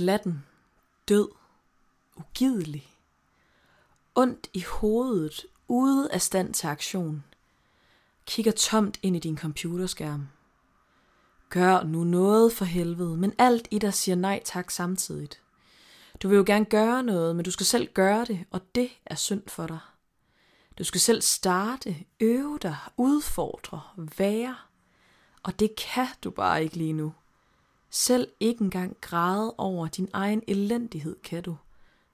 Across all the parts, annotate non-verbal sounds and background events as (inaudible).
Slatten, død, ugidelig. Ondt i hovedet, ude af stand til aktion. Kigger tomt ind i din computerskærm. Gør nu noget for helvede, men alt i dig siger nej tak samtidigt. Du vil jo gerne gøre noget, men du skal selv gøre det, og det er synd for dig. Du skal selv starte, øve dig, udfordre, være. Og det kan du bare ikke lige nu. Selv ikke engang græde over din egen elendighed kan du.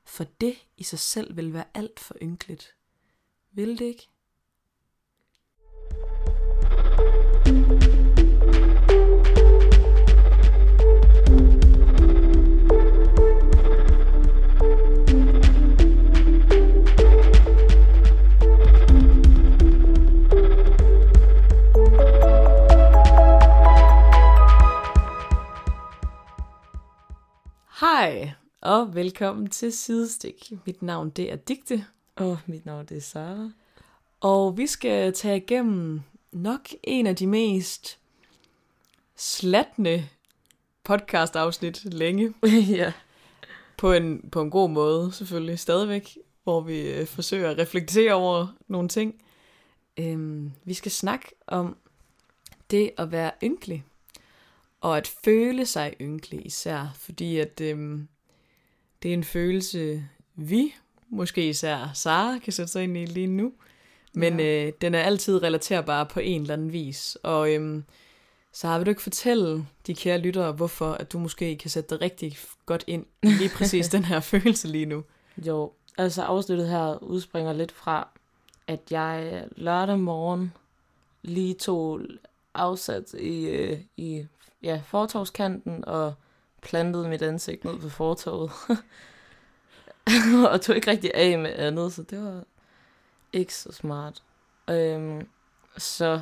For det i sig selv vil være alt for ynkeligt. Vil det ikke? Hej, og velkommen til Sidestik. Mit navn det er Digte, Og mit navn det er Sara. og vi skal tage igennem nok en af de mest slatne podcast-afsnit længe. (laughs) ja. På en, på en god måde selvfølgelig stadigvæk, hvor vi øh, forsøger at reflektere over nogle ting. Øhm, vi skal snakke om det at være ynkelig, og at føle sig ynkelig især, fordi at øhm, det er en følelse, vi, måske især Sara, kan sætte sig ind i lige nu, men Ja. øh, den er altid relaterbar på en eller anden vis. Og øhm, så vil du ikke fortælle de kære lyttere, hvorfor at du måske kan sætte dig rigtig godt ind i lige præcis (laughs) den her følelse lige nu? Jo, altså afsnittet her udspringer lidt fra, at jeg lørdag morgen lige tog afsat i, øh, i ja, fortovskanten og plantede mit ansigt ned på fortovet. (laughs) og tog ikke rigtig af med andet, så det var ikke så smart. Øhm, så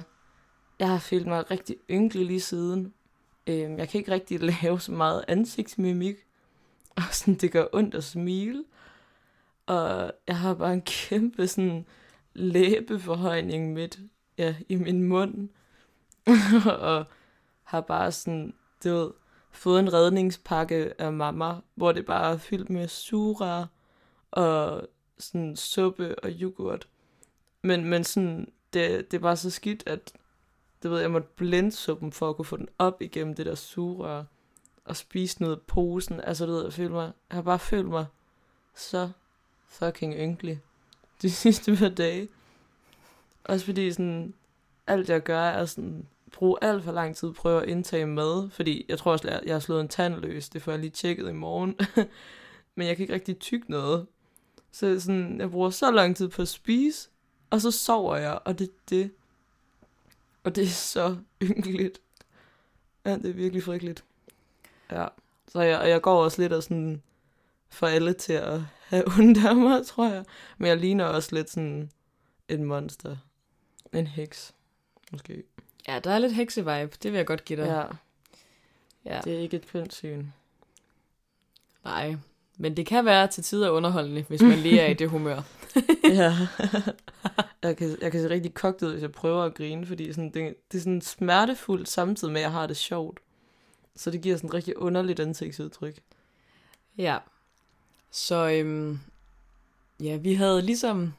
jeg har følt mig rigtig ynkelig lige siden. Øhm, jeg kan ikke rigtig (laughs) lave så meget ansigtsmimik. Og sådan, det gør ondt at smile. Og jeg har bare en kæmpe sådan læbeforhøjning midt ja, i min mund. (laughs) og har bare sådan, du ved, fået en redningspakke af mamma, hvor det bare er fyldt med sura og sådan suppe og yoghurt. Men, men sådan, det, det er bare så skidt, at det ved, jeg måtte blende suppen for at kunne få den op igennem det der sugerør og spise noget posen. Altså, du ved, jeg, føler mig, jeg har bare følt mig så fucking ynkelig de (laughs) sidste par dage. Også fordi sådan, alt jeg gør er sådan, bruge alt for lang tid prøve at indtage mad, fordi jeg tror også, jeg, har slået en tand løs, det får jeg lige tjekket i morgen. (laughs) Men jeg kan ikke rigtig tykke noget. Så sådan, jeg bruger så lang tid på at spise, og så sover jeg, og det er det. Og det er så (laughs) ynkeligt. Ja, det er virkelig frygteligt. Ja. Så jeg, og jeg går også lidt og sådan for alle til at (laughs) have ondt af mig, tror jeg. Men jeg ligner også lidt sådan en monster. En heks, måske. Ja, der er lidt heksevibe, det vil jeg godt give dig. Ja, ja. det er ikke et pønt syn. Nej, men det kan være til tider underholdende, hvis man lige er i det humør. (laughs) ja. (laughs) jeg, kan, jeg kan se rigtig kogt ud, hvis jeg prøver at grine, fordi sådan, det, det er sådan smertefuldt samtidig med, at jeg har det sjovt. Så det giver sådan et rigtig underligt ansigtsudtryk. Ja. Så øhm, ja, vi havde ligesom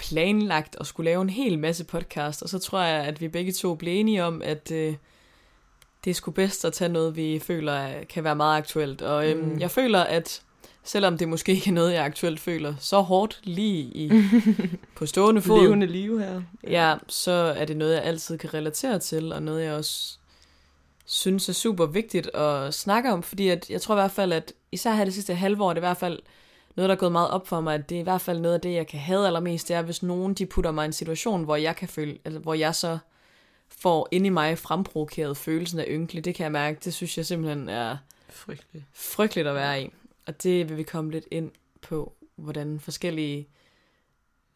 planlagt at skulle lave en hel masse podcast, og så tror jeg, at vi begge to blev enige om, at øh, det er sgu bedst at tage noget, vi føler er- kan være meget aktuelt. Og øhm, Mm. jeg føler, at selvom det måske ikke er noget, jeg aktuelt føler så hårdt lige i, (laughs) på stående fod, Levende liv her. Ja, så er det noget, jeg altid kan relatere til, og noget, jeg også synes er super vigtigt at snakke om, fordi at jeg tror i hvert fald, at især her det sidste halve år, det er i hvert fald noget, der er gået meget op for mig, at det er i hvert fald noget af det, jeg kan have allermest, det er, hvis nogen de putter mig i en situation, hvor jeg kan føle, altså, hvor jeg så får inde i mig fremprovokeret følelsen af ynkelig, det kan jeg mærke, det synes jeg simpelthen er Frygteligt. frygteligt at være i. Og det vil vi komme lidt ind på, hvordan forskellige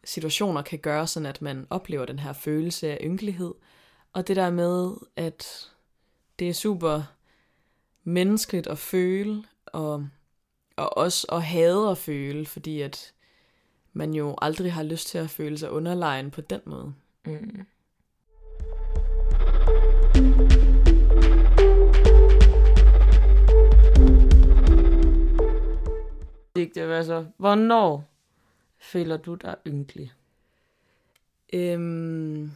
situationer kan gøre, sådan at man oplever den her følelse af ynkelighed. Og det der med, at det er super menneskeligt at føle, og, og også at hade at føle, fordi at man jo aldrig har lyst til at føle sig underlegen på den måde. Mm. vigtigt. Altså, hvornår føler du dig ynkelig? Øhm,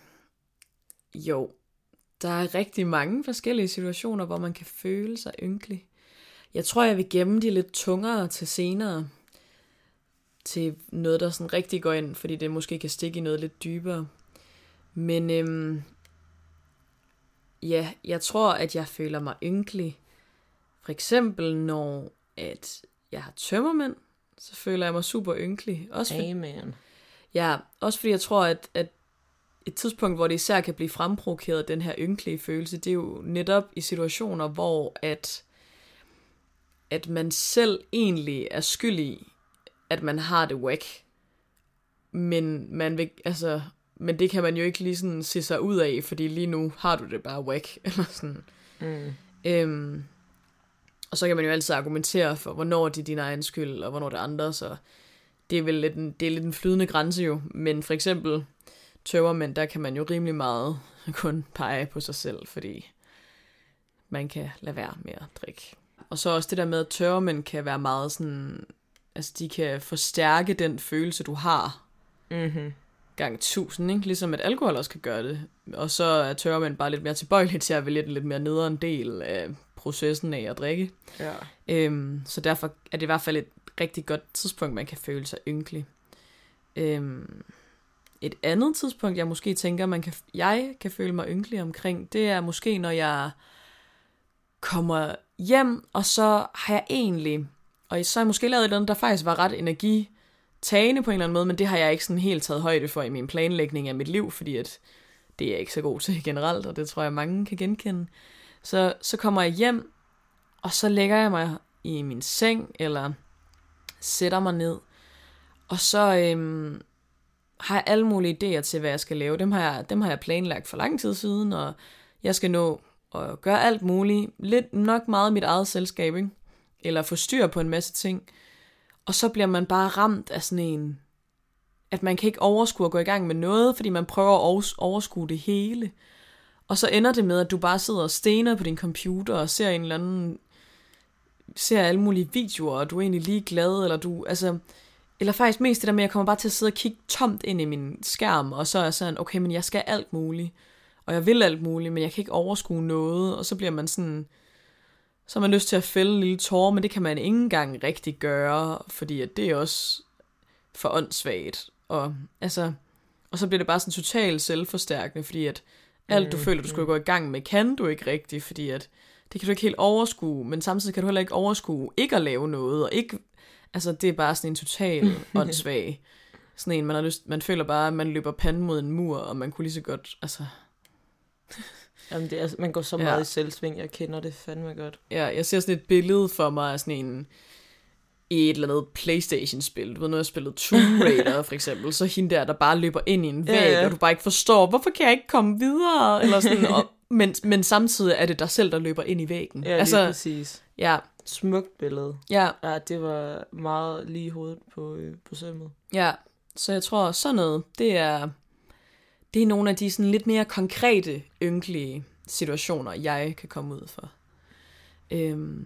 jo, der er rigtig mange forskellige situationer, hvor man kan føle sig ynkelig. Jeg tror, jeg vil gemme de lidt tungere til senere. Til noget, der sådan rigtig går ind, fordi det måske kan stikke i noget lidt dybere. Men øhm, ja, jeg tror, at jeg føler mig ynkelig. For eksempel, når at jeg har tømmermænd, så føler jeg mig super ynkelig. Også for, Amen. Ja, også fordi jeg tror, at, at et tidspunkt, hvor det især kan blive fremprovokeret, den her ynkelige følelse, det er jo netop i situationer, hvor at, at man selv egentlig er skyld i, at man har det whack. Men, man vil, altså, men det kan man jo ikke lige sådan se sig ud af, fordi lige nu har du det bare whack. (laughs) Eller sådan. Mm. Øhm, og så kan man jo altid argumentere for, hvornår det er din egen skyld, og hvornår det er andre, så det er vel lidt en, det er lidt en flydende grænse jo. Men for eksempel tømmermænd, der kan man jo rimelig meget (laughs) kun pege på sig selv, fordi man kan lade være med at drikke. Og så også det der med, at tørremænd kan være meget sådan, altså de kan forstærke den følelse, du har, Mm-hmm. gang tusind, ikke? ligesom at alkohol også kan gøre det. Og så er tørremænd bare lidt mere tilbøjelige til at vælge den lidt mere nederen del af processen af at drikke. Ja. Øhm, så derfor er det i hvert fald et rigtig godt tidspunkt, man kan føle sig ynkelig. Øhm, et andet tidspunkt, jeg måske tænker, man kan, jeg kan føle mig ynkelig omkring, det er måske, når jeg kommer hjem, og så har jeg egentlig, og så har jeg måske lavet et eller andet, der faktisk var ret energitagende på en eller anden måde, men det har jeg ikke sådan helt taget højde for i min planlægning af mit liv, fordi at det er jeg ikke så god til generelt, og det tror jeg mange kan genkende. Så, så kommer jeg hjem, og så lægger jeg mig i min seng, eller sætter mig ned, og så øhm, har jeg alle mulige idéer til, hvad jeg skal lave. Dem har jeg, dem har jeg planlagt for lang tid siden, og jeg skal nå og gøre alt muligt. Lidt nok meget mit eget selskab, ikke? Eller få styr på en masse ting. Og så bliver man bare ramt af sådan en, at man kan ikke overskue at gå i gang med noget, fordi man prøver at overskue det hele. Og så ender det med, at du bare sidder og stener på din computer og ser en eller anden ser alle mulige videoer, og du er egentlig lige glad, eller du, altså, eller faktisk mest det der med, at jeg kommer bare til at sidde og kigge tomt ind i min skærm, og så er jeg sådan, okay, men jeg skal alt muligt, og jeg vil alt muligt, men jeg kan ikke overskue noget, og så bliver man sådan, så har man lyst til at fælde en lille tårer, men det kan man ikke engang rigtig gøre, fordi at det er også for åndssvagt, og altså, og så bliver det bare sådan totalt selvforstærkende, fordi at alt du Mm, føler, du skulle gå i gang med, kan du ikke rigtigt, fordi at det kan du ikke helt overskue, men samtidig kan du heller ikke overskue ikke at lave noget, og ikke, altså det er bare sådan en total (laughs) åndssvag, sådan en, man har lyst, man føler bare, at man løber panden mod en mur, og man kunne lige så godt, altså, (laughs) Jamen, det er, man går så Ja. meget i selvsving, jeg kender det fandme godt. ja, jeg ser sådan et billede for mig af sådan en, i et eller andet Playstation-spil. Du ved, når jeg spillede Tomb (laughs) Raider for eksempel, så hende der, der bare løber ind i en Ja, væg, ja. og du bare ikke forstår, hvorfor kan jeg ikke komme videre? Eller sådan, og, (laughs) men, men samtidig er det dig selv, der løber ind i væggen. Ja, altså, præcis. ja, Smukt billede. ja, Ja, det var meget lige i hovedet på, øh, på sømmet. Ja, så jeg tror, sådan noget, det er, det er nogle af de sådan lidt mere konkrete, ynkelige situationer, jeg kan komme ud for. Øhm,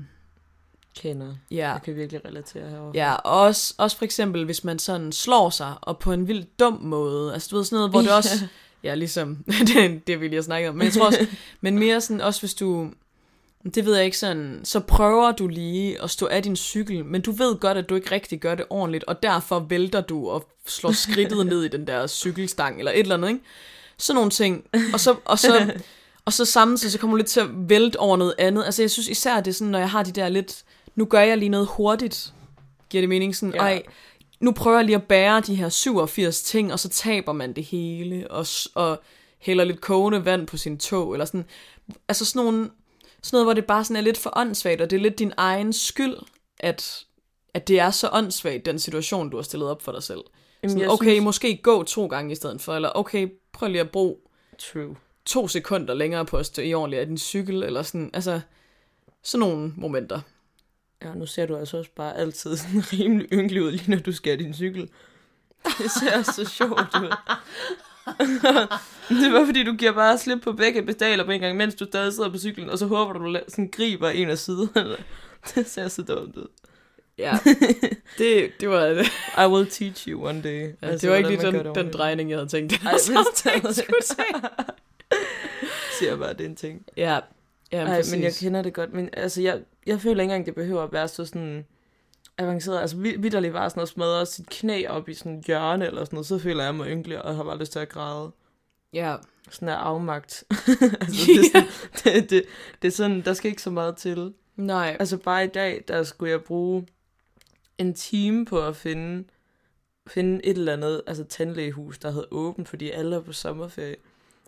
Kender. ja, Jeg kan virkelig relatere herovre. ja og også, også for eksempel, hvis man sådan slår sig, og på en vildt dum måde, altså du ved sådan noget, hvor det (laughs) også, ja, ligesom, (laughs) det, det vil jeg snakke om, men jeg tror også, (laughs) men mere sådan, også hvis du, det ved jeg ikke sådan, så prøver du lige at stå af din cykel, men du ved godt, at du ikke rigtig gør det ordentligt, og derfor vælter du og slår skridtet (laughs) ned i den der cykelstang, eller et eller andet, ikke? Sådan nogle ting. Og så, og så, (laughs) og så samtidig, så kommer du lidt til at vælte over noget andet. Altså jeg synes især, det er sådan, når jeg har de der lidt, nu gør jeg lige noget hurtigt, giver det mening sådan, Ja. ej, nu prøver jeg lige at bære de her 87 ting, og så taber man det hele, og, og hælder lidt kogende vand på sin tog, eller sådan. Altså sådan nogle, sådan noget, hvor det bare sådan er lidt for åndssvagt, og det er lidt din egen skyld, at, at det er så åndssvagt, den situation, du har stillet op for dig selv. Jamen, Sådan, okay, synes- måske gå to gange i stedet for, eller okay, prøv lige at bruge True. to sekunder længere på at stå i ordentligt af din cykel, eller sådan, altså, sådan nogle momenter. Ja, nu ser du altså også bare altid (laughs) sådan rimelig ynkelig ud, lige når du skal din cykel. Det ser så sjovt ud. (laughs) det var fordi, du giver bare slip på begge pedaler på en gang, mens du stadig sidder på cyklen, og så håber du, du sådan griber en af siderne. (laughs) Det ser så dumt ud. Ja, (laughs) det, det var det. I will teach you one day. Ja, altså, det var ikke lige den, den drejning, jeg havde tænkt. Ej, Ej, Siger bare, det er en ting. Ja, ja Ej, men jeg kender det godt. Men altså, jeg, jeg føler ikke engang, det behøver at være så sådan avanceret. Altså, vidderligt var sådan noget smadret sit knæ op i sådan hjørne eller sådan noget, så føler jeg mig ynkelig og har bare lyst til at græde. Ja. Sådan er afmagt. (laughs) altså, (laughs) det, er sådan, (laughs) det, det, det, er sådan, der skal ikke så meget til. Nej. Altså, bare i dag, der skulle jeg bruge en time på at finde, finde et eller andet, altså tandlægehus, der havde åbent, fordi alle er på sommerferie.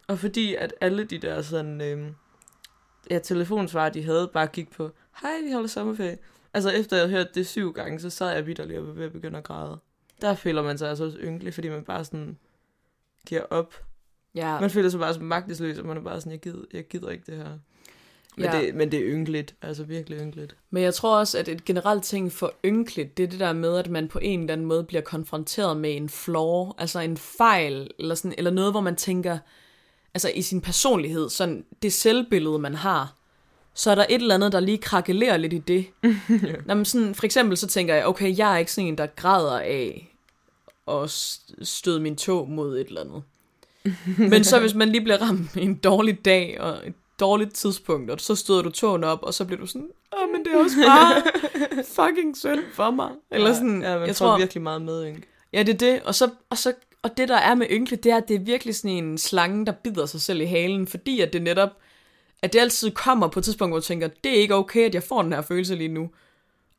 Og fordi at alle de der sådan, øh, ja, telefonsvarer, de havde, bare gik på, hej, vi holder sommerferie. Altså efter jeg havde hørt det syv gange, så sad jeg vidderligt og ved at begynde at græde. Der føler man sig altså også ynkelig, fordi man bare sådan giver op. Ja. Man føler sig bare så magtesløs, og man er bare sådan, jeg gider, jeg gider ikke det her. Men, ja. det, men det er ynkeligt, altså virkelig ynkeligt. Men jeg tror også, at et generelt ting for ynkeligt, det er det der med, at man på en eller anden måde bliver konfronteret med en flaw, altså en fejl, eller, sådan, eller noget, hvor man tænker, altså i sin personlighed, sådan det selvbillede, man har, så er der et eller andet, der lige krakelerer lidt i det. (laughs) ja. Nå, men sådan, for eksempel så tænker jeg, okay, jeg er ikke sådan en, der græder af at støde min tog mod et eller andet. (laughs) Men så hvis man lige bliver ramt en dårlig dag og et dårligt tidspunkt, og så støder du tåen op, og så bliver du sådan, åh, men det er også bare (laughs) fucking synd for mig. Eller sådan, ja, man jeg tror virkelig meget med ynk. Ja, det er det. Og, så, og, så, og det, der er med ynkle, det er, at det er virkelig sådan en slange, der bider sig selv i halen, fordi at det netop, at det altid kommer på et tidspunkt, hvor du tænker, det er ikke okay, at jeg får den her følelse lige nu.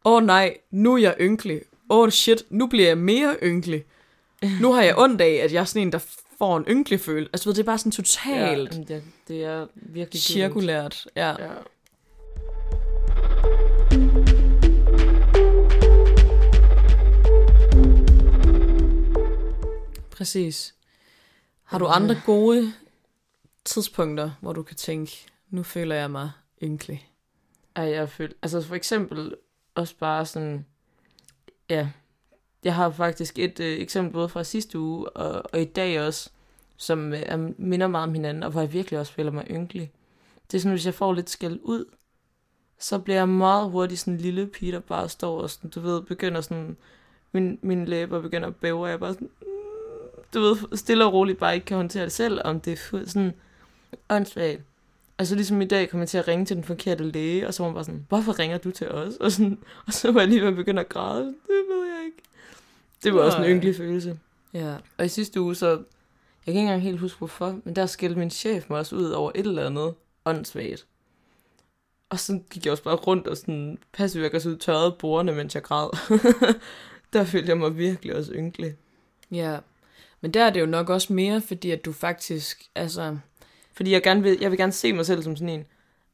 Åh oh, nej, nu er jeg ynkelig. Åh oh, shit, nu bliver jeg mere ynkelig. (laughs) Nu har jeg ondt af, at jeg er sådan en, der får en ynkelig følelse. Altså, det er bare sådan totalt... Ja, det, det er virkelig cirkulært. Ja. ja. Præcis. Har du andre gode tidspunkter, hvor du kan tænke, nu føler jeg mig ynkelig? Ej, jeg føler, altså for eksempel også bare sådan, ja, jeg har faktisk et øh, eksempel både fra sidste uge og, og i dag også, som øh, minder meget om hinanden, og hvor jeg virkelig også føler mig ynkelig. Det er sådan, hvis jeg får lidt skæld ud, så bliver jeg meget hurtigt sådan en lille pige, der bare står og sådan, du ved, begynder sådan, min, min læber begynder at bæve, og jeg bare sådan, mm, du ved, stille og roligt bare ikke kan håndtere det selv, om det er sådan åndssvagt. Altså ligesom i dag kom jeg til at ringe til den forkerte læge, og så var hun bare sådan, hvorfor ringer du til os? Og, sådan, og så var jeg lige ved at begynde at græde. Det ved jeg ikke. Det var også en ynkelig følelse. Ja. Og i sidste uge, så, jeg kan ikke engang helt huske hvorfor, men der skældte min chef mig også ud over et eller andet åndssvagt. Og så gik jeg også bare rundt og sådan passivt aggressivt tørrede bordene, mens jeg græd. (laughs) der følte jeg mig virkelig også ynkelig. Ja, men der er det jo nok også mere, fordi at du faktisk, altså... Fordi jeg, gerne vil, jeg vil gerne se mig selv som sådan en,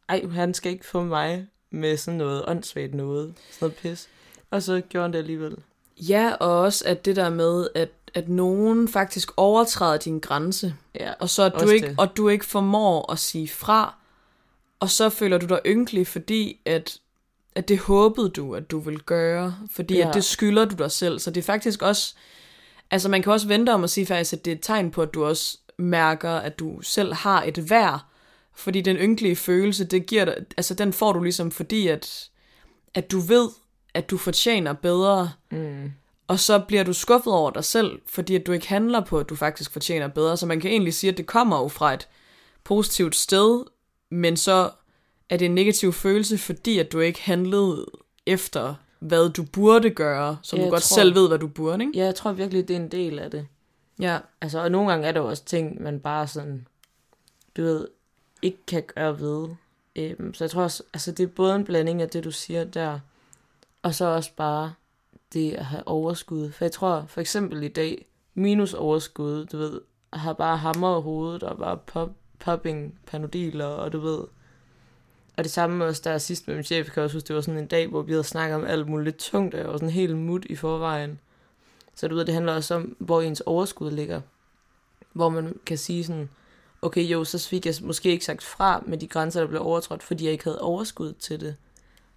ej, han skal ikke få mig med sådan noget åndssvagt noget, sådan noget pis. Og så gjorde han det alligevel. Ja, og også at det der med, at, at nogen faktisk overtræder din grænse, ja, og så at du ikke, og du ikke formår at sige fra, og så føler du dig ynkelig, fordi at, at det håbede du, at du vil gøre, fordi ja. at det skylder du dig selv. Så det er faktisk også, altså man kan også vente om at sige faktisk, at det er et tegn på, at du også mærker, at du selv har et værd, fordi den ynkelige følelse, det giver dig, altså den får du ligesom fordi, at, at du ved, at du fortjener bedre, mm. og så bliver du skuffet over dig selv, fordi at du ikke handler på, at du faktisk fortjener bedre. Så man kan egentlig sige, at det kommer jo fra et positivt sted, men så er det en negativ følelse, fordi at du ikke handlede efter, hvad du burde gøre, så ja, du godt tror, selv ved, hvad du burde, ikke? Ja, jeg tror virkelig, det er en del af det. Ja. Altså, og nogle gange er der også ting, man bare sådan, du ved, ikke kan gøre ved. Øhm, så jeg tror også, altså det er både en blanding af det, du siger der, og så også bare det at have overskud. For jeg tror for eksempel i dag, minus overskud, du ved, har bare hamret hovedet og bare pop, popping panodiler, og du ved. Og det samme også der sidst med min chef, kan jeg også huske, det var sådan en dag, hvor vi havde snakket om alt muligt tungt, og jeg var sådan helt mut i forvejen. Så du ved, det handler også om, hvor ens overskud ligger. Hvor man kan sige sådan, okay jo, så fik jeg måske ikke sagt fra med de grænser, der blev overtrådt, fordi jeg ikke havde overskud til det.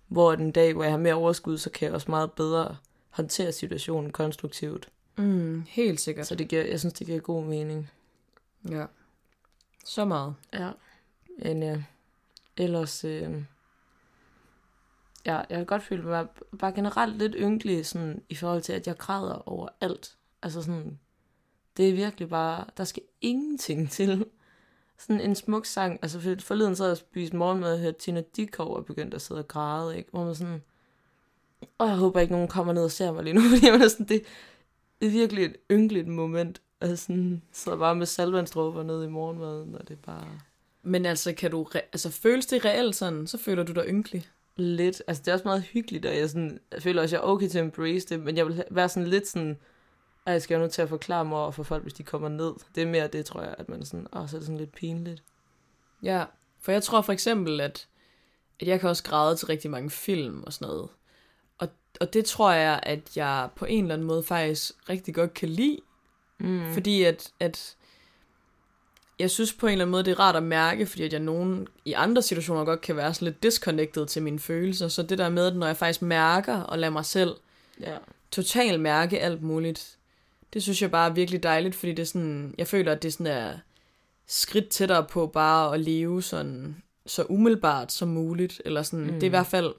Hvor den dag, hvor jeg har mere overskud, så kan jeg også meget bedre håndtere situationen konstruktivt. Mm, helt sikkert. Så det giver, jeg synes, det giver god mening. Ja. Så meget. Ja. Men ja, ellers... Øh, Ja, jeg kan godt føle mig bare generelt lidt ynkelig sådan, i forhold til, at jeg græder over alt. Altså sådan, det er virkelig bare, der skal ingenting til. Sådan en smuk sang, altså forleden sad jeg og spiste morgenmad og hørte Tina Dikov og begyndte at sidde og græde, ikke? Hvor man sådan, og jeg håber ikke, nogen kommer ned og ser mig lige nu, (laughs) fordi jeg sådan, det, det er virkelig et ynkeligt moment. Altså sådan, sidder bare med salvandsdråber ned i morgenmaden, og det er bare... Men altså, kan du, re- altså føles det reelt sådan, så føler du dig ynkelig? Lidt, altså det er også meget hyggeligt, og jeg, sådan, jeg føler også, at jeg er okay til at embrace det, men jeg vil være sådan lidt sådan, at jeg skal jo nødt til at forklare mig over for folk, hvis de kommer ned. Det er mere det, tror jeg, at man er sådan, åh, så er det sådan lidt pinligt. Ja, for jeg tror for eksempel, at, at jeg kan også græde til rigtig mange film og sådan noget. Og, og det tror jeg, at jeg på en eller anden måde faktisk rigtig godt kan lide. Mm. Fordi at, at jeg synes på en eller anden måde, det er rart at mærke, fordi at jeg nogen i andre situationer godt kan være sådan lidt disconnected til mine følelser. Så det der med, at når jeg faktisk mærker og lader mig selv Ja. totalt mærke alt muligt, det synes jeg bare er virkelig dejligt, fordi det er sådan, jeg føler, at det sådan er skridt tættere på bare at leve sådan så umiddelbart som muligt, eller sådan, mm. det er i hvert fald,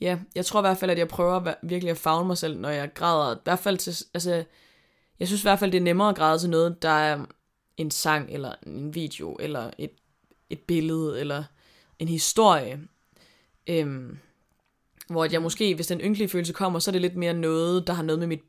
ja, jeg tror i hvert fald, at jeg prøver virkelig at fagne mig selv, når jeg græder, i hvert fald til, altså, jeg synes i hvert fald, det er nemmere at græde til noget, der er en sang, eller en video, eller et, et billede, eller en historie, øhm, hvor jeg måske, hvis den ynkelige følelse kommer, så er det lidt mere noget, der har noget med mit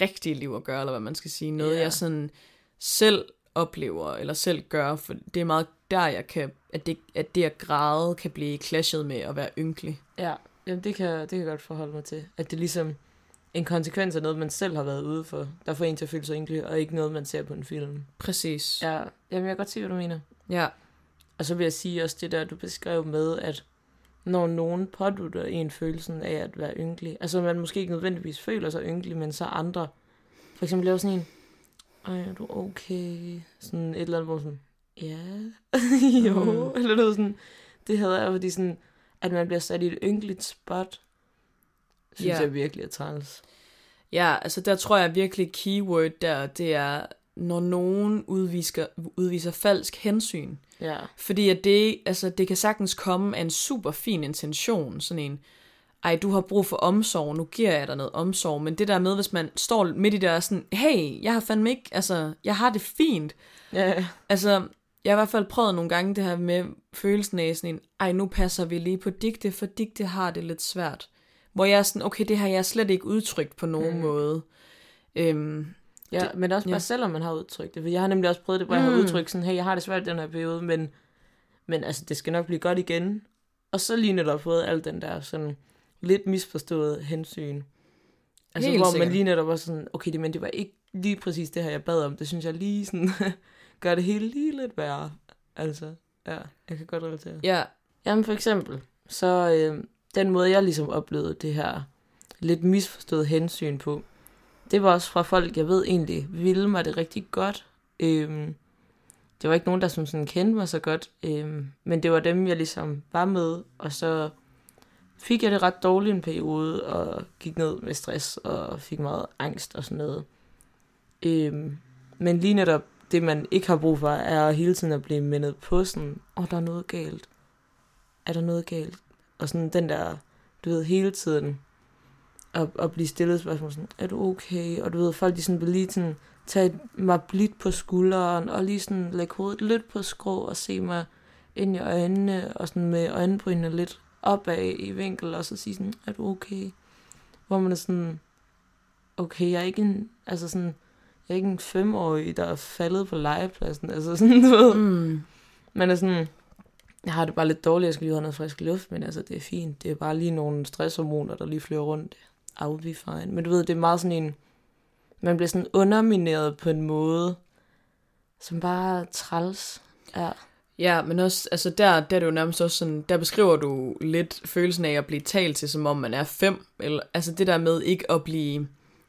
rigtige liv at gøre, eller hvad man skal sige. Noget, yeah. jeg sådan selv oplever, eller selv gør, for det er meget der, jeg kan, at det, at det at græde kan blive clashet med at være ynkelig. Ja, jamen det kan, det kan jeg godt forholde mig til. At det ligesom en konsekvens af noget, man selv har været ude for, der får en til at føle sig ynkelig, og ikke noget, man ser på en film. Præcis. Ja, jamen jeg kan godt se, hvad du mener. ja. Og så vil jeg sige også det der, du beskrev med, at når nogen pådutter en følelsen af at være ynkelig, altså man måske ikke nødvendigvis føler sig ynkelig, men så andre, for eksempel laver sådan en, ej, er du okay? Sådan et eller andet, hvor sådan, ja, (laughs) jo, Mhm. eller noget sådan. Det havde jeg, fordi sådan, at man bliver sat i et ynkeligt spot, synes Ja. jeg virkelig er træls. Ja, altså der tror jeg virkelig keyword der, det er, når nogen udviser, udviser falsk hensyn. Ja, Fordi at det, altså, det kan sagtens komme af en super fin intention, sådan en, ej, du har brug for omsorg, nu giver jeg dig noget omsorg, men det der med, hvis man står midt i det og er sådan, hey, jeg har fandme ikke, altså, jeg har det fint. ja, Altså, jeg har i hvert fald prøvet nogle gange det her med følelsen af sådan en, ej, nu passer vi lige på digte, for digte har det lidt svært. Hvor jeg er sådan, okay, det har jeg slet ikke udtrykt på nogen Mm. mm. måde. Øhm, ja Det- men også bare ja. selvom man har udtrykt det. For jeg har nemlig også prøvet det, hvor jeg har Mm. udtrykt sådan, hey, jeg har det svært i den her periode, men, men altså, det skal nok blive godt igen. Og så lige netop fået al den der sådan lidt misforstået hensyn. Altså, Helt hvor sikkert. man lige netop var sådan, okay, det, men det var ikke lige præcis det her, jeg bad om. Det synes jeg lige sådan, (laughs) gør det hele lige lidt værre. Altså, ja, jeg kan godt relatere. ja, Jamen for eksempel, så øh, den måde, jeg ligesom oplevede det her lidt misforstået hensyn på, det var også fra folk, jeg ved egentlig ville mig det rigtig godt. Øhm, det var ikke nogen, der som sådan kendte mig så godt, øhm, men det var dem, jeg ligesom var med, og så fik jeg det ret dårligt en periode, og gik ned med stress, og fik meget angst og sådan noget. Øhm, men lige netop det, man ikke har brug for, er hele tiden at blive mindet på sådan, åh, oh, der er noget galt er der noget galt? Og sådan den der, du ved, hele tiden at, at blive stillet spørgsmål sådan, er du okay? Og du ved, folk de sådan vil lige sådan tage mig blidt på skulderen, og lige sådan lægge hovedet lidt på skrå, og se mig ind i øjnene, og sådan med øjenbrynene lidt opad i vinkel, og så sige sådan, er du okay? Hvor man er sådan, okay, jeg er ikke en, altså sådan, jeg er ikke en femårig, der er faldet på legepladsen, altså sådan, du ved. mm, Man er sådan, jeg har det bare lidt dårligt, jeg skal lige have noget frisk luft, men altså, det er fint. Det er bare lige nogle stresshormoner, der lige flyver rundt. I'll be fine. Men du ved, det er meget sådan en, man bliver sådan undermineret på en måde, som bare træls. Ja. Ja, men også, altså der, der er det jo nærmest også sådan, der beskriver du lidt følelsen af at blive talt til, som om man er fem, eller, altså det der med ikke at blive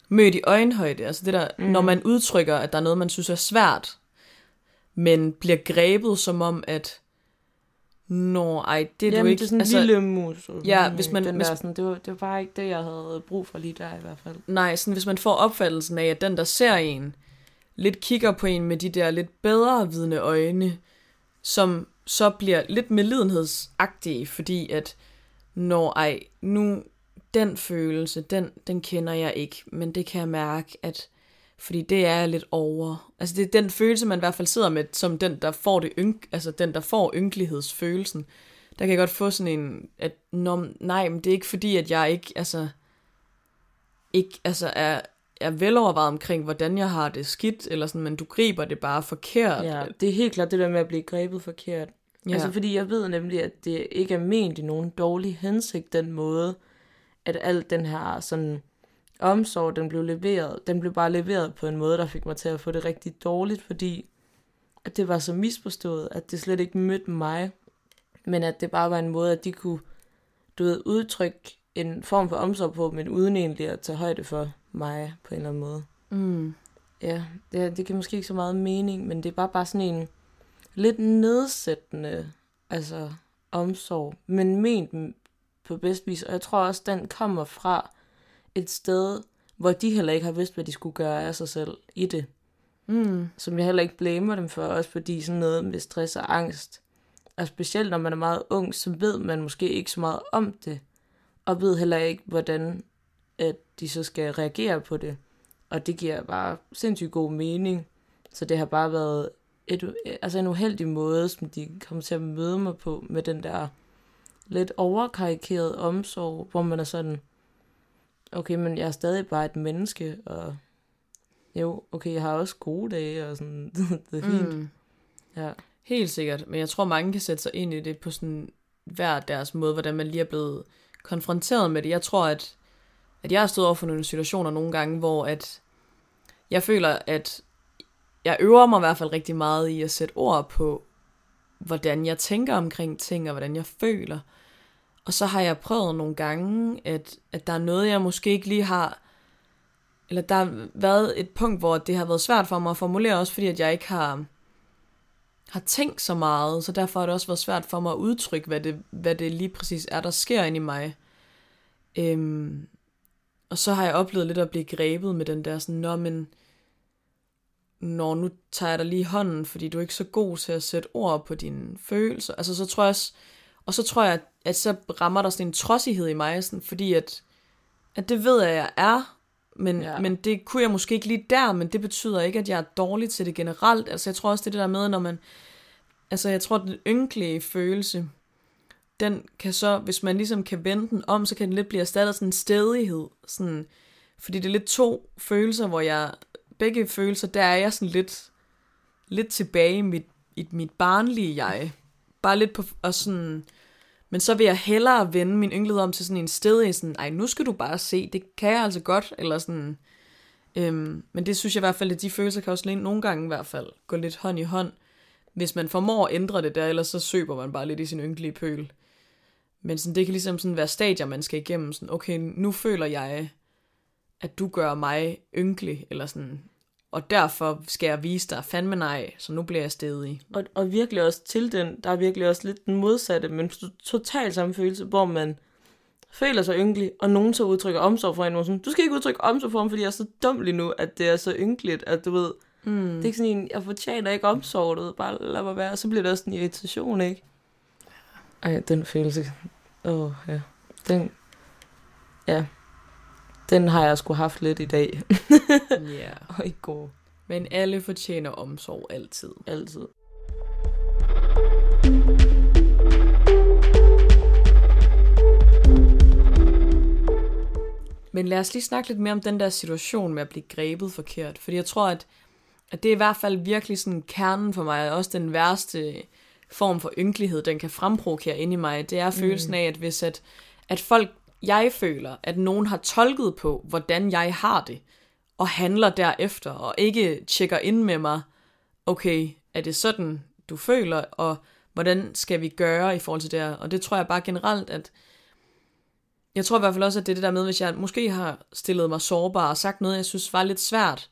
mødt i øjenhøjde, altså det der, mm. når man udtrykker, at der er noget, man synes er svært, men bliver grebet som om, at, nå, ej, det er Jamen, du ikke, det er sådan en altså, lille mus. Ja, hvis man- Den hvis- der, sådan, det, var, det var bare ikke det, jeg havde brug for lige der i hvert fald. nej, sådan hvis man får opfattelsen af, at den, der ser en, lidt kigger på en med de der lidt bedre vidne øjne, som så bliver lidt medlidenhedsagtige, fordi at når ej, nu, den følelse, den, den kender jeg ikke, men det kan jeg mærke, at fordi det er lidt over. Altså det er den følelse, man i hvert fald sidder med, som den, der får det ynk, altså den, der får ynkelighedsfølelsen. Der kan jeg godt få sådan en, at Nå, nej, men det er ikke fordi, at jeg ikke, altså, ikke, altså er, er velovervejet omkring, hvordan jeg har det skidt, eller sådan, men du griber det bare forkert. Ja, det er helt klart det der med at blive grebet forkert. Ja. Altså fordi jeg ved nemlig, at det ikke er ment i nogen dårlig hensigt, den måde, at alt den her sådan omsorg, den blev leveret, den blev bare leveret på en måde, der fik mig til at få det rigtig dårligt, fordi at det var så misforstået, at det slet ikke mødte mig, men at det bare var en måde, at de kunne, du ved, udtrykke en form for omsorg på, men uden egentlig at tage højde for mig på en eller anden måde. Mm. Ja, det, det giver måske ikke så meget mening, men det er bare, bare sådan en lidt nedsættende altså, omsorg, men ment på bedst vis. Og jeg tror også, den kommer fra et sted, hvor de heller ikke har vidst, hvad de skulle gøre af sig selv i det. Mm. Som jeg heller ikke blamer dem for, også fordi sådan noget med stress og angst. Og specielt når man er meget ung, så ved man måske ikke så meget om det. Og ved heller ikke, hvordan at de så skal reagere på det. Og det giver bare sindssygt god mening. Så det har bare været et, altså en uheldig måde, som de kommer til at møde mig på, med den der lidt overkarikerede omsorg, hvor man er sådan, okay, men jeg er stadig bare et menneske, og jo, okay, jeg har også gode dage, og sådan, (laughs) det er fint. Mm. Ja. Helt sikkert, men jeg tror, mange kan sætte sig ind i det på sådan hver deres måde, hvordan man lige er blevet konfronteret med det. Jeg tror, at, at jeg har stået over for nogle situationer nogle gange, hvor at jeg føler, at jeg øver mig i hvert fald rigtig meget i at sætte ord på, hvordan jeg tænker omkring ting, og hvordan jeg føler. Og så har jeg prøvet nogle gange, at, at der er noget, jeg måske ikke lige har, eller der har været et punkt, hvor det har været svært for mig at formulere, også fordi at jeg ikke har, har tænkt så meget, så derfor har det også været svært for mig at udtrykke, hvad det, hvad det lige præcis er, der sker inde i mig. Øhm, og så har jeg oplevet lidt at blive grebet med den der sådan, nå, men når nu tager jeg dig lige hånden, fordi du er ikke så god til at sætte ord på dine følelser. Altså så tror jeg også, og så tror jeg, at så rammer der sådan en trodsighed i mig, sådan, fordi at, at det ved jeg, jeg er, men, ja. men det kunne jeg måske ikke lige der, men det betyder ikke, at jeg er dårlig til det generelt. Altså jeg tror også, det er det der med, når man, altså jeg tror, at den ynkelige følelse, den kan så, hvis man ligesom kan vende den om, så kan den lidt blive erstattet sådan en stedighed, sådan, fordi det er lidt to følelser, hvor jeg, begge følelser, der er jeg sådan lidt, lidt tilbage i mit, i mit barnlige jeg. Bare lidt på, og sådan, men så vil jeg hellere vende min ynglighed om til sådan en sted i sådan, ej, nu skal du bare se, det kan jeg altså godt, eller sådan, øhm, men det synes jeg i hvert fald, at de følelser kan også lige nogle gange i hvert fald gå lidt hånd i hånd, hvis man formår at ændre det der, ellers så søber man bare lidt i sin ynkelige pøl. Men sådan, det kan ligesom sådan være stadier, man skal igennem. Sådan, okay, nu føler jeg, at du gør mig ynkelig, eller sådan, og derfor skal jeg vise dig fandme nej, så nu bliver jeg stedig. Og, og virkelig også til den, der er virkelig også lidt den modsatte, men totalt samme følelse, hvor man føler sig ynkelig, og nogen så udtrykker omsorg for en, og sådan, du skal ikke udtrykke omsorg for ham, fordi jeg er så dum lige nu, at det er så ynkeligt, at du ved, mm. det er ikke sådan en, jeg fortjener ikke omsorg, du ved, bare lad mig være, og så bliver det også en irritation, ikke? Ej, den følelse, åh, oh, ja, den, ja, den har jeg sgu haft lidt i dag. (laughs) Ja. (laughs) og i går. Men alle fortjener omsorg altid. Altid. Men lad os lige snakke lidt mere om den der situation med at blive grebet forkert. Fordi jeg tror, at, at det er i hvert fald virkelig sådan kernen for mig, og også den værste form for ynkelighed, den kan fremprovokere ind i mig. Det er mm. følelsen af, at hvis at, at folk jeg føler, at nogen har tolket på, hvordan jeg har det, og handler derefter, og ikke tjekker ind med mig, okay, er det sådan, du føler, og hvordan skal vi gøre i forhold til det her? Og det tror jeg bare generelt, at jeg tror i hvert fald også, at det er det der med, hvis jeg måske har stillet mig sårbar og sagt noget, jeg synes var lidt svært,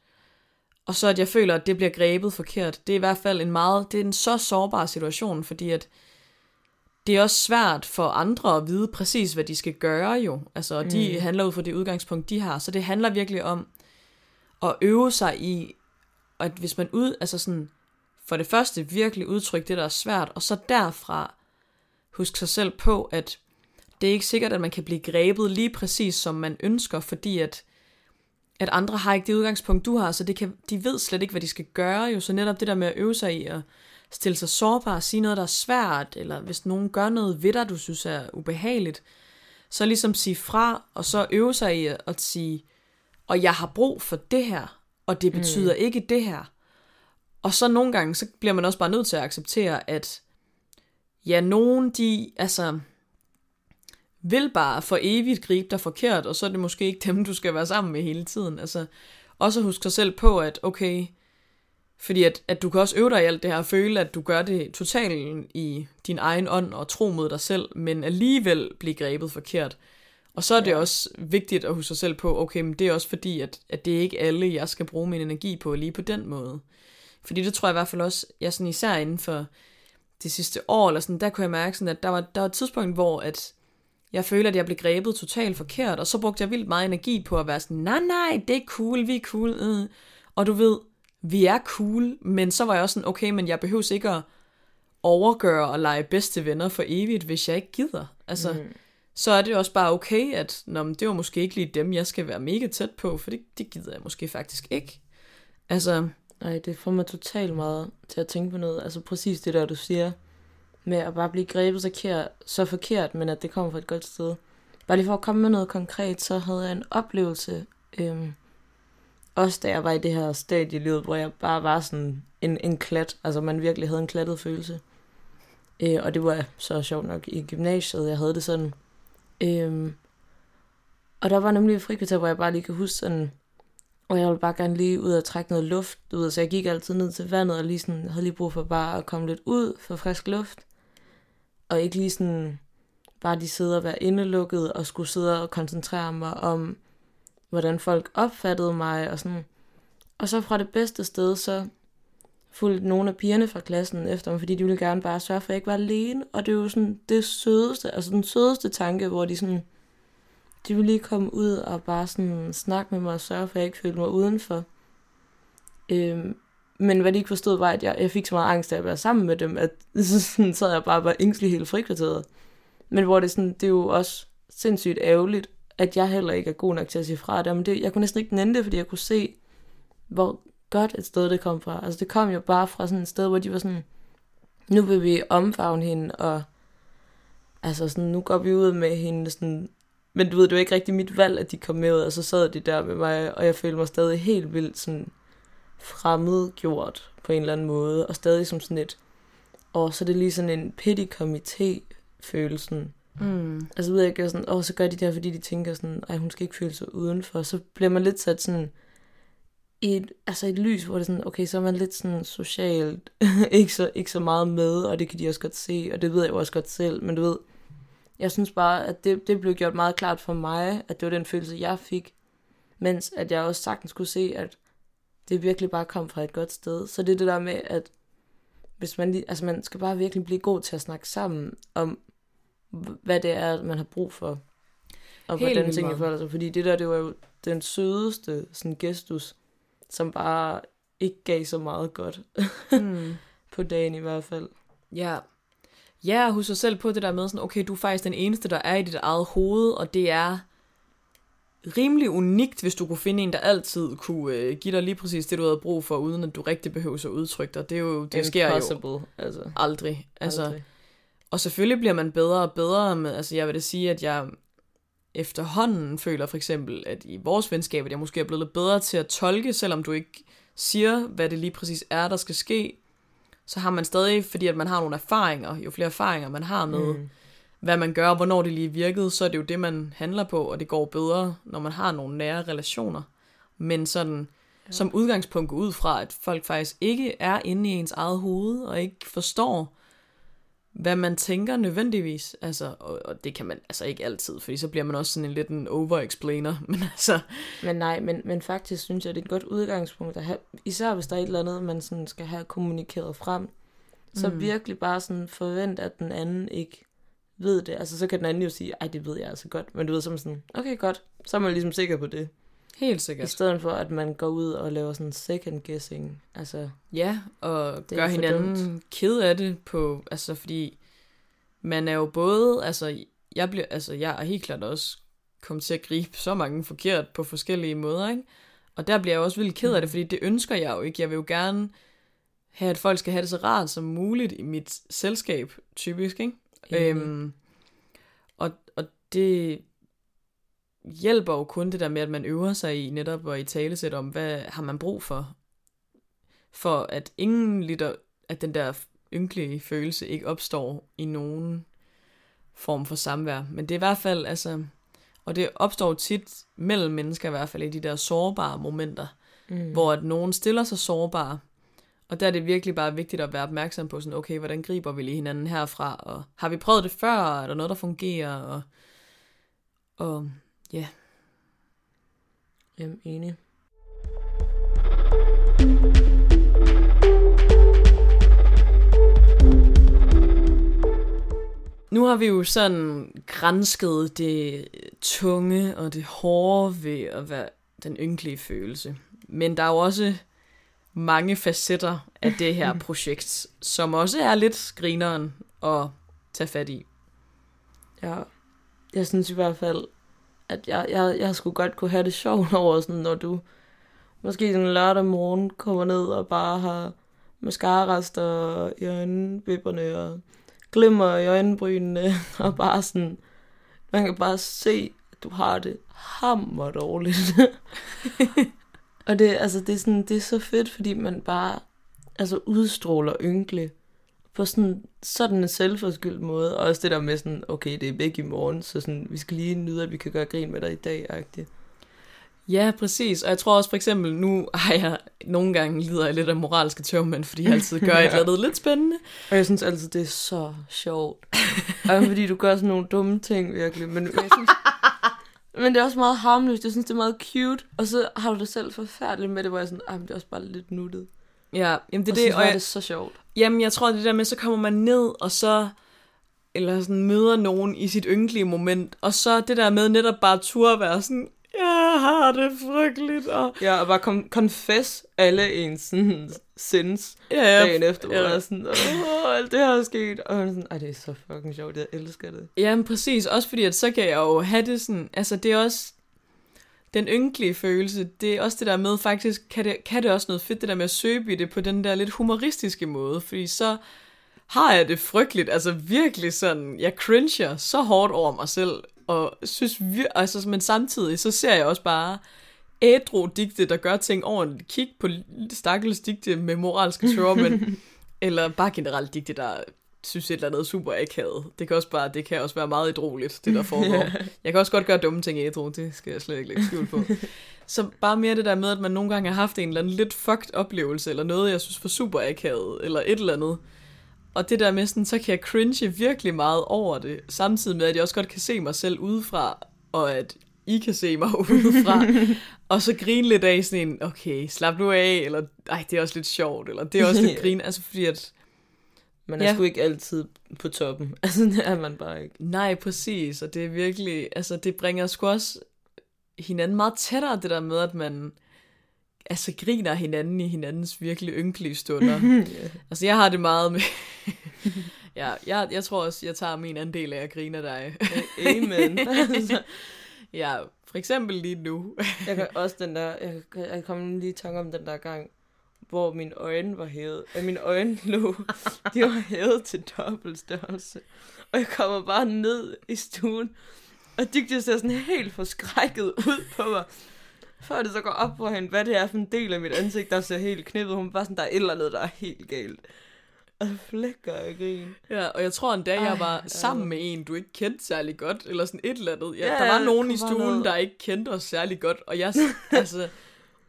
og så at jeg føler, at det bliver grebet forkert. Det er i hvert fald en meget, det er en så sårbar situation, fordi at det er også svært for andre at vide præcis, hvad de skal gøre jo. Altså, de mm. handler ud fra det udgangspunkt, de har. Så det handler virkelig om at øve sig i, at hvis man ud, altså sådan, for det første virkelig udtrykke det, der er svært, og så derfra huske sig selv på, at det er ikke sikkert, at man kan blive grebet lige præcis, som man ønsker, fordi at, at andre har ikke det udgangspunkt, du har, så det kan, de ved slet ikke, hvad de skal gøre. Jo, så netop det der med at øve sig i at stille sig sårbar, og sige noget, der er svært, eller hvis nogen gør noget ved dig, du synes er ubehageligt, så ligesom sige fra, og så øve sig i at sige, og jeg har brug for det her, og det betyder mm. ikke det her. Og så nogle gange, så bliver man også bare nødt til at acceptere, at ja, nogen de, altså, vil bare for evigt gribe dig forkert, og så er det måske ikke dem, du skal være sammen med hele tiden. Altså, også huske sig selv på, at okay, fordi at, at du kan også øve dig i alt det her, og føle, at du gør det totalt i din egen ånd, og tro mod dig selv, men alligevel blive grebet forkert. Og så er det ja. også vigtigt at huske sig selv på, okay, men det er også fordi, at, at det er ikke alle, jeg skal bruge min energi på lige på den måde. Fordi det tror jeg i hvert fald også, jeg sådan især inden for det sidste år, eller sådan, der kunne jeg mærke sådan, at der var, der var et tidspunkt, hvor at jeg føler, at jeg blev grebet totalt forkert, og så brugte jeg vildt meget energi på at være sådan, nej, nej, det er cool, vi er cool. Øh. Og du ved, vi er cool, men så var jeg også sådan, okay, men jeg behøver ikke at overgøre og lege bedste venner for evigt, hvis jeg ikke gider. Altså, mm. så er det også bare okay, at nå, det var måske ikke lige dem, jeg skal være mega tæt på, for det, det gider jeg måske faktisk ikke. Altså, Nej, det får mig totalt meget til at tænke på noget. Altså præcis det der, du siger, med at bare blive grebet så, kær, så forkert, men at det kommer fra et godt sted. Bare lige for at komme med noget konkret, så havde jeg en oplevelse, øhm, også da jeg var i det her stadie i livet, hvor jeg bare var sådan en, en klat, altså man virkelig havde en klattet følelse. Øh, og det var så sjovt nok i gymnasiet, jeg havde det sådan. Øh, og der var nemlig et frikvarter, hvor jeg bare lige kan huske sådan, og jeg ville bare gerne lige ud og trække noget luft ud, så jeg gik altid ned til vandet og lige sådan, havde lige brug for bare at komme lidt ud for frisk luft. Og ikke lige sådan bare de sidder og være indelukket og skulle sidde og koncentrere mig om, hvordan folk opfattede mig og sådan. Og så fra det bedste sted, så fulgte nogle af pigerne fra klassen efter mig, fordi de ville gerne bare sørge for, at jeg ikke var alene. Og det er jo sådan det sødeste, altså den sødeste tanke, hvor de sådan, de ville lige komme ud og bare sådan snakke med mig og sørge for, at jeg ikke følte mig udenfor. Øhm, men hvad de ikke forstod var, at jeg, jeg fik så meget angst af at være sammen med dem, at (laughs) sådan, sad jeg bare var ængstelig helt frikvarteret. Men hvor det, sådan, det er jo også sindssygt ærgerligt, at jeg heller ikke er god nok til at sige fra det. Men det, jeg kunne næsten ikke nænde det, fordi jeg kunne se, hvor godt et sted det kom fra. Altså det kom jo bare fra sådan et sted, hvor de var sådan, nu vil vi omfavne hende, og altså sådan, nu går vi ud med hende, sådan, men du ved, det var ikke rigtig mit valg, at de kom med ud, og så sad de der med mig, og jeg følte mig stadig helt vildt sådan fremmedgjort på en eller anden måde, og stadig som sådan et, og så er det lige sådan en pity komité følelsen. Mm. Altså ved jeg ikke, sådan, åh, så gør de det her, fordi de tænker sådan, at hun skal ikke føle sig udenfor. Så bliver man lidt sat sådan, i et, altså et lys, hvor det er sådan, okay, så er man lidt sådan socialt, (laughs) ikke, så, ikke så meget med, og det kan de også godt se, og det ved jeg jo også godt selv, men du ved, jeg synes bare, at det, det blev gjort meget klart for mig, at det var den følelse, jeg fik, mens at jeg også sagtens kunne se, at det virkelig bare kom fra et godt sted. Så det er det der med, at hvis man, altså man skal bare virkelig blive god til at snakke sammen om, hvad det er, man har brug for. Og Helt hvordan tingene føler sig. Fordi det der, det var jo den sødeste sådan, gestus, som bare ikke gav så meget godt. Mm. (laughs) på dagen i hvert fald. Ja, Ja, husk dig selv på det der med sådan, okay, du er faktisk den eneste, der er i dit eget hoved, og det er rimelig unikt, hvis du kunne finde en, der altid kunne øh, give dig lige præcis det, du havde brug for, uden at du rigtig behøver at udtrykke dig. Det, er jo, det sker jo altså. aldrig. Altså, aldrig. Og selvfølgelig bliver man bedre og bedre med, altså jeg vil da sige, at jeg efterhånden føler for eksempel, at i vores venskab, at jeg måske er blevet lidt bedre til at tolke, selvom du ikke siger, hvad det lige præcis er, der skal ske, så har man stadig, fordi at man har nogle erfaringer, jo flere erfaringer man har med, mm. hvad man gør, og hvornår det lige virkede, så er det jo det, man handler på, og det går bedre, når man har nogle nære relationer. Men sådan, ja. som udgangspunkt ud fra, at folk faktisk ikke er inde i ens eget hoved, og ikke forstår, hvad man tænker nødvendigvis. Altså, og, og det kan man altså ikke altid, fordi så bliver man også sådan en lidt en overexplainer. (laughs) Men altså... Men nej, men, men faktisk synes jeg, det er et godt udgangspunkt at have, især hvis der er et eller andet, man sådan skal have kommunikeret frem, så mm. virkelig bare sådan forvent, at den anden ikke ved det. Altså så kan den anden jo sige, ej det ved jeg altså godt, men du ved som sådan, okay godt, så er man ligesom sikker på det. Helt sikkert. I stedet for, at man går ud og laver sådan second guessing. Altså, ja, og gør hinanden dumt. ked af det på, altså fordi man er jo både, altså jeg bliver, altså, jeg er helt klart også kommet til at gribe så mange forkert på forskellige måder, ikke? Og der bliver jeg også vildt ked af det, fordi det ønsker jeg jo ikke. Jeg vil jo gerne have, at folk skal have det så rart som muligt i mit selskab, typisk, ikke? Øhm, og, og det hjælper jo kun det der med, at man øver sig i netop at i talesæt om, hvad har man brug for, for at ingen liter, at den der ynkelige følelse ikke opstår i nogen form for samvær. Men det er i hvert fald, altså, og det opstår tit mellem mennesker i hvert fald i de der sårbare momenter, mm. hvor at nogen stiller sig sårbare, og der er det virkelig bare vigtigt at være opmærksom på sådan, okay, hvordan griber vi lige hinanden herfra, og har vi prøvet det før, er der noget, der fungerer, og, og ja. Jamen, enig. Nu har vi jo sådan grænsket det tunge og det hårde ved at være den ynkelige følelse. Men der er jo også mange facetter af det her (laughs) projekt, som også er lidt grineren at tage fat i. Ja, jeg synes i hvert fald, at jeg, jeg, jeg skulle godt kunne have det sjovt (laughs) over, sådan, når du måske en lørdag morgen kommer ned og bare har mascara-rester i øjenvipperne og glimmer i øjenbrynene, (laughs) og bare sådan, man kan bare se, at du har det hammer dårligt. (laughs) og det, altså, det, er sådan, det er så fedt, fordi man bare altså, udstråler ynkelig på sådan, sådan en selvforskyldt måde. Og også det der med sådan, okay, det er væk i morgen, så sådan, vi skal lige nyde, at vi kan gøre grin med dig i dag, -agtigt. Ja, præcis. Og jeg tror også for eksempel, nu har jeg nogle gange lider jeg lidt af moralske tørmænd, fordi jeg altid gør et eller andet lidt spændende. Og jeg synes altid, det er så sjovt. og fordi du gør sådan nogle dumme ting, virkelig. Men, men, jeg synes, men det er også meget harmløst. Jeg synes, det er meget cute. Og så har du det selv forfærdeligt med det, hvor jeg sådan, det er også bare lidt nuttet. Ja, jamen det er det. Og jeg, det er så sjovt. Jamen, jeg tror, det der med, så kommer man ned, og så eller sådan møder nogen i sit ynkelige moment, og så det der med netop bare tur være sådan, jeg har det frygteligt. Og... Ja, og bare kom, confess alle ens sådan, sins ja, ja, dagen efter, hvor ja. er sådan, åh, alt det her er sket. Og sådan, ej, det er så fucking sjovt, jeg elsker det. Jamen præcis, også fordi, at så kan jeg jo have det sådan, altså det er også, den ynkelige følelse, det er også det der med, faktisk kan det, kan det også noget fedt, det der med at søge i det på den der lidt humoristiske måde, fordi så har jeg det frygteligt, altså virkelig sådan, jeg cringer så hårdt over mig selv, og synes vir- altså, men samtidig så ser jeg også bare ædru digte, der gør ting ordentligt. Kig på stakkels digte med moralske men (laughs) eller bare generelt digte, der synes et eller andet super akavet. Det kan også bare, det kan også være meget ædroligt, det der (laughs) foregår. Jeg kan også godt gøre dumme ting i ædru, det skal jeg slet ikke lægge skjul på. (laughs) Så bare mere det der med, at man nogle gange har haft en eller anden lidt fucked oplevelse, eller noget, jeg synes var super akavet, eller et eller andet. Og det der med sådan, så kan jeg cringe virkelig meget over det, samtidig med, at jeg også godt kan se mig selv udefra, og at I kan se mig (laughs) udefra, og så grine lidt af sådan en, okay, slap nu af, eller ej, det er også lidt sjovt, eller det er også lidt grin, altså fordi at... Man er ja. sgu ikke altid på toppen, (laughs) altså det er man bare ikke. Nej, præcis, og det er virkelig, altså det bringer sgu også hinanden meget tættere, det der med, at man altså griner hinanden i hinandens virkelig ynkelige stunder. (laughs) yeah. Altså jeg har det meget med... (laughs) ja, jeg, jeg tror også, jeg tager min andel af at grine dig. Amen. ja, for eksempel lige nu. jeg kan også den der, jeg, jeg kom lige i tanke om den der gang, hvor mine øjne var hævet. At mine øjne lå, de var hævet til dobbeltstørrelse. Og jeg kommer bare ned i stuen, og de ser sådan helt forskrækket ud på mig før det så går op på hende, hvad det er for en del af mit ansigt, der ser helt knippet. Hun bare sådan, der er et eller andet, der er helt galt. Og flækker jeg grin. Ja, og jeg tror en dag, jeg var sammen med en, du ikke kendte særlig godt, eller sådan et eller andet. Ja, ja, der var nogen i stuen, der ikke kendte os særlig godt, og jeg, (laughs) altså,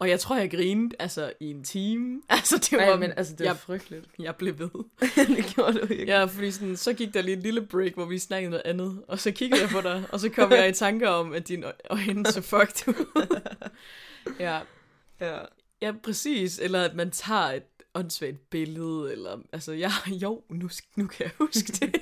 og jeg tror, jeg grinede altså, i en time. (laughs) Altså, det var, Ej, men altså, det var jeg, frygteligt. Jeg blev ved. (laughs) det gjorde du ikke. Ja, fordi sådan, så gik der lige en lille break, hvor vi snakkede noget andet. Og så kiggede jeg på dig, og så kom jeg i tanker om, at dine øjne så fucked ud. (laughs) ja. ja. Ja, præcis. Eller at man tager et åndssvagt billede, eller, altså, jeg, jo, nu, nu kan jeg huske det.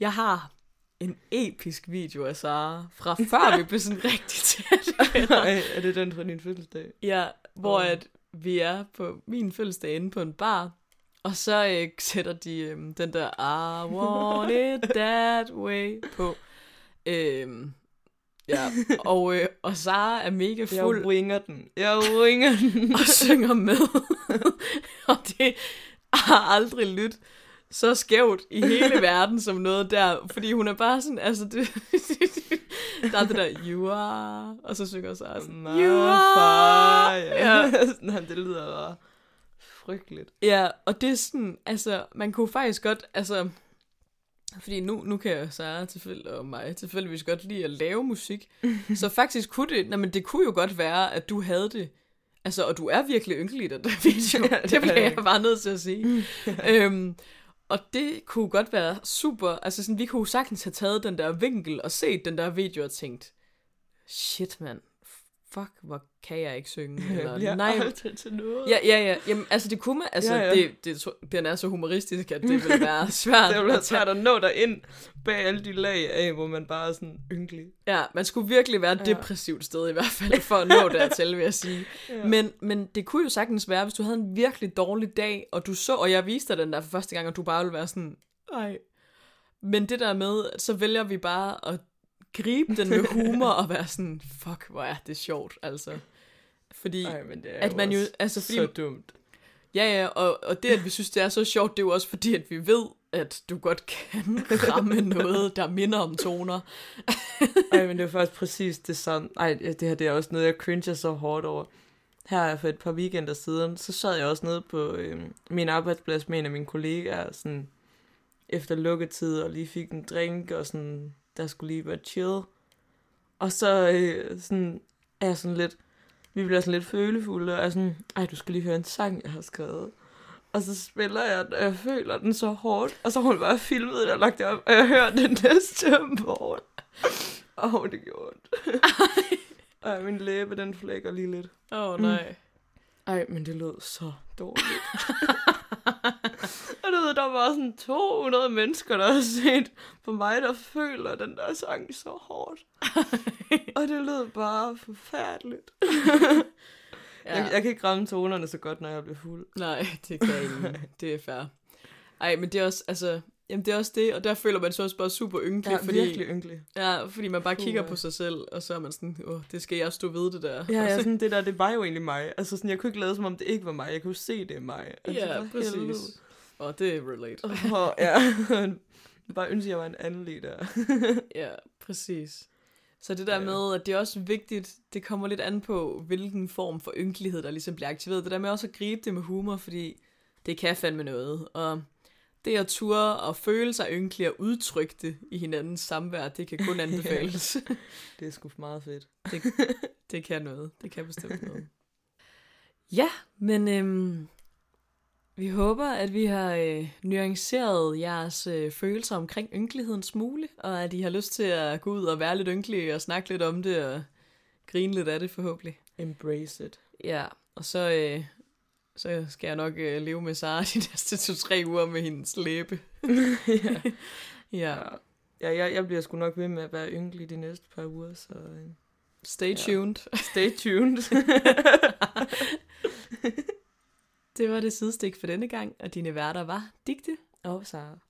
Jeg har en episk video af Sara, fra før vi blev sådan rigtig tæt. (laughs) er det den fra din fødselsdag? Ja, hvor oh. at vi er på min fødselsdag inde på en bar, og så øh, sætter de øh, den der I want it that way på. Øhm, ja, og, øh, og Sara er mega Jeg fuld ringer den. Jeg ringer (laughs) den. og synger med. (laughs) og det har aldrig lyttet så skævt i hele (laughs) verden som noget der, fordi hun er bare sådan, altså det, der er det der, you are, og så synger Sara sådan, you are, ja. ja. (laughs) Nej, det lyder bare frygteligt. Ja, og det er sådan, altså, man kunne faktisk godt, altså, fordi nu, nu kan jeg Sara tilfælde, og mig tilfældigvis godt lide at lave musik, (laughs) så faktisk kunne det, nej, men det kunne jo godt være, at du havde det, altså, og du er virkelig ynkelig i den der video, Ja, det det er bliver jeg. jeg bare nødt til at sige. øhm, og det kunne godt være super, altså sådan, vi kunne sagtens have taget den der vinkel og set den der video og tænkt, shit mand, fuck, hvor kan jeg ikke synge, (laughs) Jeg eller bliver nej, aldrig til noget. Ja, ja, ja. Jamen, altså, det kunne man... Altså, Ja, ja. Det, det, den er så humoristisk, at det vil (laughs) være svært. Det jo at svært at nå dig ind bag alle de lag af, hvor man bare er sådan ynkelig. Ja, man skulle virkelig være et Ja. depressivt sted i hvert fald, for at nå dertil, vil jeg sige. (laughs) Ja. Men, men det kunne jo sagtens være, hvis du havde en virkelig dårlig dag, og du så, og jeg viste dig den der for første gang, og du bare ville være sådan, ej. Men det der med, så vælger vi bare at gribe den med humor, og være sådan, fuck, hvor er det sjovt, altså. Fordi, Ej, men det er at man jo, altså, fordi så dumt. Ja, ja, og, og det, at vi synes, det er så sjovt, det er jo også fordi, at vi ved, at du godt kan (laughs) ramme noget, der minder om toner. Ej, men det er faktisk præcis det samme. Ej, det her det er også noget, jeg cringer så hårdt over. Her for et par weekender siden, så sad jeg også nede på øh, min arbejdsplads med en af mine kollegaer, sådan efter lukketid, og lige fik en drink, og sådan, der skulle lige være chill. Og så øh, sådan, er jeg sådan lidt, vi bliver sådan lidt følefulde, og er sådan, ej, du skal lige høre en sang, jeg har skrevet. Og så spiller jeg den, og jeg føler den så hårdt. Og så hun bare filmet det og lagt det op, og jeg hører den næste morgen. Åh, oh, det gjorde ondt. (laughs) Ej, min læbe, den flækker lige lidt. Åh, oh, nej. Ej, men det lød så dårligt. (laughs) ved, der var sådan 200 mennesker, der har set på mig, der føler den der sang så hårdt. (laughs) og det lød bare forfærdeligt. (laughs) Ja. Jeg, jeg kan ikke ramme tonerne så godt, når jeg bliver fuld. Nej, det kan jeg ikke. (laughs) Det er fair. Ej, men det er også, altså, jamen det er også det, og der føler man sig også bare super ynkelig, er fordi, virkelig ynkelig. ja, fordi man bare Puh, kigger ja. på sig selv, og så er man sådan, åh, det skal jeg stå ved det der. Ja, ja, så, sådan det der, det var jo egentlig mig. Altså sådan, jeg kunne ikke lade som om det ikke var mig. Jeg kunne se, det er mig. Altså, ja for helvede. Og det er relate. Åh, ja. Bare ønske, jeg var en anden lige der. (laughs) Ja, præcis. Så det der Ja. med, at det er også vigtigt, det kommer lidt an på, hvilken form for ynkelighed, der ligesom bliver aktiveret. Det der med også at gribe det med humor, fordi det kan fandme noget. Og det at ture og føle sig ynkelig og udtrykke det i hinandens samvær, det kan kun (laughs) anbefales. Det er sgu meget fedt. (laughs) det kan noget. Det kan bestemt noget. Ja, men øhm, vi håber, at vi har øh, nuanceret jeres øh, følelser omkring ynkelighed en smule, og at I har lyst til at gå ud og være lidt ynkelige og snakke lidt om det og grine lidt af det forhåbentlig. Embrace it. Ja, og så, øh, så skal jeg nok øh, leve med Sara (laughs) de næste to-tre uger med hendes læbe. (laughs) ja. Ja, Ja, ja jeg, jeg bliver sgu nok ved med at være ynkelig de næste par uger, så øh, stay tuned. stay tuned. (laughs) Det var det sidestik for denne gang, og dine værter var Digte Og Sara.